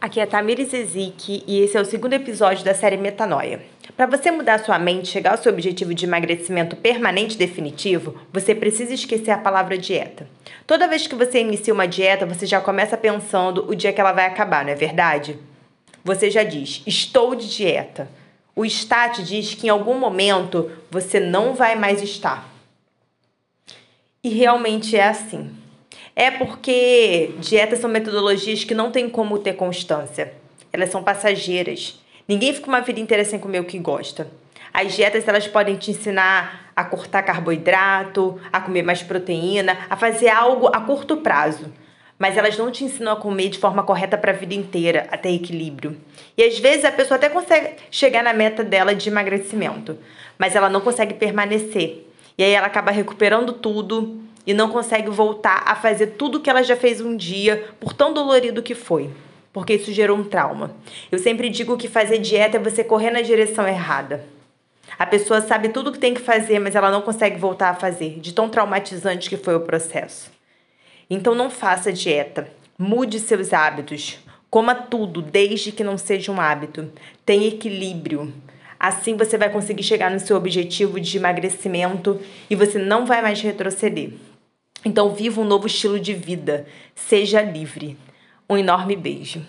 Aqui é Tamires Ezik e esse é o segundo episódio da série Metanoia. Para você mudar sua mente e chegar ao seu objetivo de emagrecimento permanente e definitivo, você precisa esquecer a palavra dieta. Toda vez que você inicia uma dieta, você já começa pensando o dia que ela vai acabar, não é verdade? Você já diz, estou de dieta. O STAT diz que em algum momento você não vai mais estar. E realmente é assim. É porque dietas são metodologias que não tem como ter constância. Elas são passageiras. Ninguém fica uma vida inteira sem comer o que gosta. As dietas elas podem te ensinar a cortar carboidrato, a comer mais proteína, a fazer algo a curto prazo. Mas elas não te ensinam a comer de forma correta para a vida inteira, até equilíbrio. E às vezes a pessoa até consegue chegar na meta dela de emagrecimento, mas ela não consegue permanecer. E aí ela acaba recuperando tudo, e não consegue voltar a fazer tudo que ela já fez um dia, por tão dolorido que foi, porque isso gerou um trauma. Eu sempre digo que fazer dieta é você correr na direção errada. A pessoa sabe tudo o que tem que fazer, mas ela não consegue voltar a fazer, de tão traumatizante que foi o processo. Então não faça dieta. Mude seus hábitos. Coma tudo, desde que não seja um hábito. Tenha equilíbrio. Assim você vai conseguir chegar no seu objetivo de emagrecimento e você não vai mais retroceder. Então, viva um novo estilo de vida. Seja livre. Um enorme beijo.